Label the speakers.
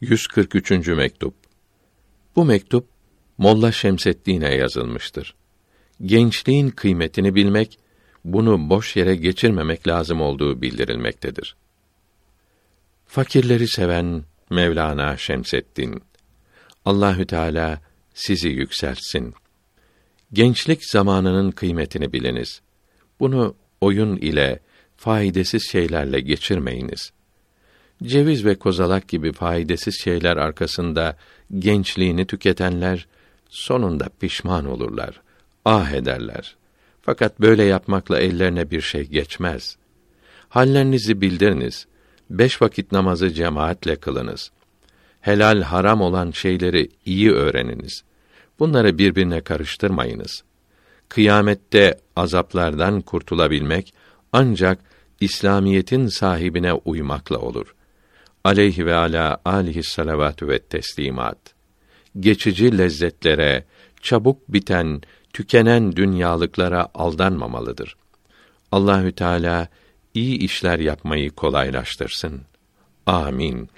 Speaker 1: 143. mektup. Bu mektup Molla Şemseddin'e yazılmıştır. Gençliğin kıymetini bilmek, bunu boş yere geçirmemek lazım olduğu bildirilmektedir. Fakirleri seven Mevlana Şemseddin Allahü Teala sizi yükselsin. Gençlik zamanının kıymetini biliniz. Bunu oyun ile, faydasız şeylerle geçirmeyiniz. Ceviz ve kozalak gibi faydasız şeyler arkasında gençliğini tüketenler sonunda pişman olurlar, ah ederler. Fakat böyle yapmakla ellerine bir şey geçmez. Hallerinizi bildiriniz. Beş vakit namazı cemaatle kılınız. Helal haram olan şeyleri iyi öğreniniz. Bunları birbirine karıştırmayınız. Kıyamette azaplardan kurtulabilmek ancak İslamiyetin sahibine uymakla olur. Aleyhi ve ala alihi salavatü ve teslimat. Geçici lezzetlere, çabuk biten, tükenen dünyalıklara aldanmamalıdır. Allahü Teala iyi işler yapmayı kolaylaştırsın. Amin.